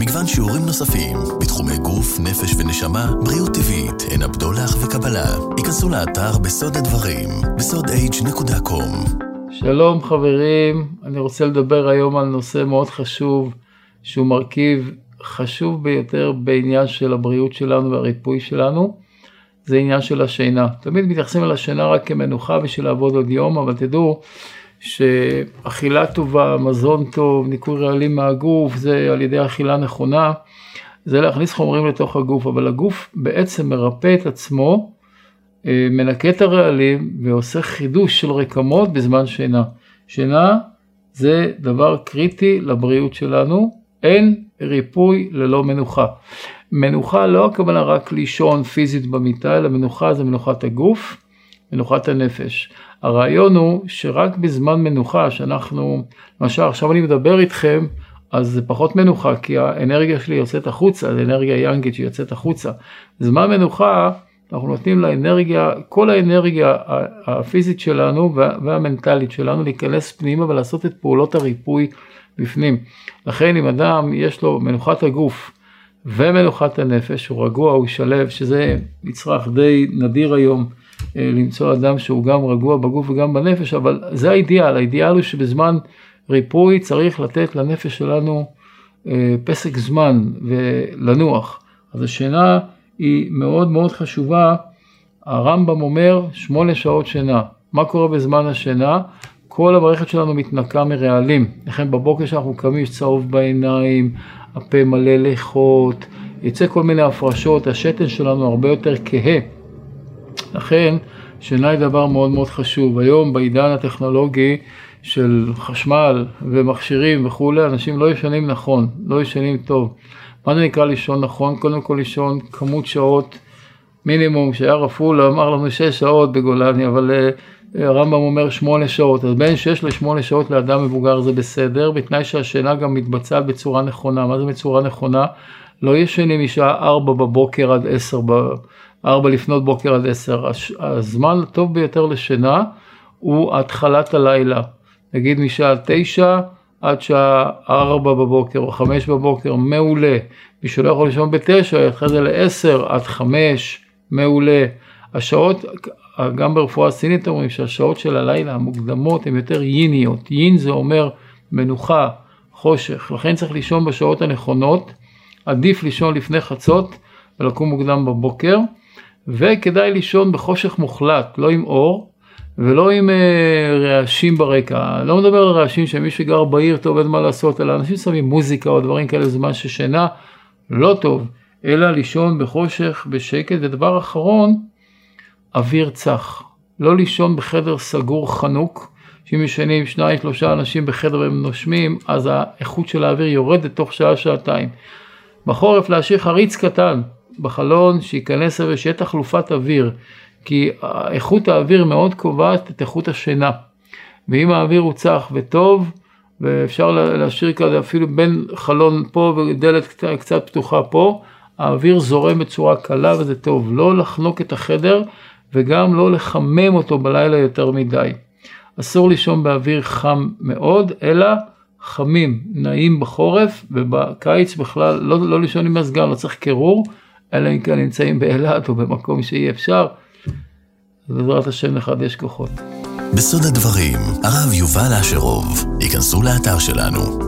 מגוון שיעורים נוספים בתחומי גוף, נפש ונשמה, בריאות טבעית, עין הבדולח וקבלה. היכנסו לאתר בסוד הדברים, בסוד-h.com. שלום חברים, אני רוצה לדבר היום על נושא מאוד חשוב, שהוא מרכיב חשוב ביותר בעניין של הבריאות שלנו והריפוי שלנו, זה עניין של השינה. תמיד מתייחסים על השינה רק כמנוחה בשביל לעבוד עוד יום, אבל תדעו שאכילה טובה, מזון טוב, ניקוי רעלים מהגוף, זה על ידי אכילה נכונה, זה להכניס חומרים לתוך הגוף, אבל הגוף בעצם מרפא את עצמו, אה, מנקה את הרעלים ועושה חידוש של רקמות בזמן שינה. שינה זה דבר קריטי לבריאות שלנו, אין ריפוי ללא מנוחה. מנוחה לא הכוונה רק לישון פיזית במיטה, אלא מנוחה זה מנוחת הגוף, מנוחת הנפש. הרעיון הוא שרק בזמן מנוחה, שאנחנו, למשל עכשיו אני מדבר איתכם, אז זה פחות מנוחה, כי האנרגיה שלי יוצאת החוצה, זה אנרגיה יאנגית שיוצאת החוצה. בזמן מנוחה, אנחנו נותנים לאנרגיה, כל האנרגיה הפיזית שלנו והמנטלית שלנו להיכנס פנימה ולעשות את פעולות הריפוי בפנים. לכן אם אדם יש לו מנוחת הגוף ומנוחת הנפש, הוא רגוע, הוא שלב, שזה מצרך די נדיר היום למצוא אדם שהוא גם רגוע בגוף וגם בנפש, אבל זה האידיאל, האידיאל הוא שבזמן ריפוי צריך לתת לנפש שלנו אה, פסק זמן ולנוח. אז השינה היא מאוד מאוד חשובה, הרמב"ם אומר שמונה שעות שינה. מה קורה בזמן השינה? כל המערכת שלנו מתנקה מרעלים. לכן בבוקר שאנחנו קמים יש צהוב בעיניים, הפה מלא לחות, יצא כל מיני הפרשות, השתן שלנו הרבה יותר כהה. לכן שינה היא דבר מאוד מאוד חשוב. היום בעידן הטכנולוגי של חשמל ומכשירים וכולי, אנשים לא ישנים נכון, לא ישנים טוב. מה זה נקרא לישון נכון? קודם כל לישון כמות שעות מינימום, שהיה רפול אמר לנו שש שעות בגולני, אבל uh, הרמב"ם אומר שמונה שעות, אז בין שש לשמונה שעות לאדם מבוגר זה בסדר, בתנאי שהשינה גם מתבצעת בצורה נכונה. מה זה בצורה נכונה? לא ישנים משעה ארבע בבוקר עד עשר, ארבע לפנות בוקר עד עשר. הזמן הטוב ביותר לשינה הוא התחלת הלילה. נגיד משעה תשע עד שעה ארבע בבוקר או חמש בבוקר, מעולה. מי שלא יכול לישון בתשע, אחרי זה לעשר עד חמש, מעולה. השעות, גם ברפואה סינית אומרים שהשעות של הלילה המוקדמות הן יותר ייניות. יין זה אומר מנוחה, חושך, לכן צריך לישון בשעות הנכונות. עדיף לישון לפני חצות ולקום מוקדם בבוקר, וכדאי לישון בחושך מוחלט, לא עם אור ולא עם uh, רעשים ברקע. לא מדבר על רעשים שמי שגר בעיר טוב אין מה לעשות, אלא אנשים שמים מוזיקה או דברים כאלה זמן ששינה לא טוב, אלא לישון בחושך, בשקט. ודבר אחרון, אוויר צח. לא לישון בחדר סגור חנוק, שאם ישנים שניים שלושה אנשים בחדר והם נושמים, אז האיכות של האוויר יורדת תוך שעה שעתיים. בחורף להשאיר חריץ קטן בחלון, שייכנס ושיהיה תחלופת אוויר, כי איכות האוויר מאוד קובעת את איכות השינה. ואם האוויר הוא צח וטוב, ואפשר להשאיר כזה אפילו בין חלון פה ודלת קצת פתוחה פה, האוויר זורם בצורה קלה וזה טוב. לא לחנוק את החדר וגם לא לחמם אותו בלילה יותר מדי. אסור לישון באוויר חם מאוד, אלא חמים, נעים בחורף, ובקיץ בכלל לא, לא לישון עם מזגן, לא צריך קירור, אלא אם כן נמצאים באילת או במקום שאי אפשר. בעזרת השם לחדש כוחות. בסוד הדברים, הרב יובל אשרוב, ייכנסו לאתר שלנו,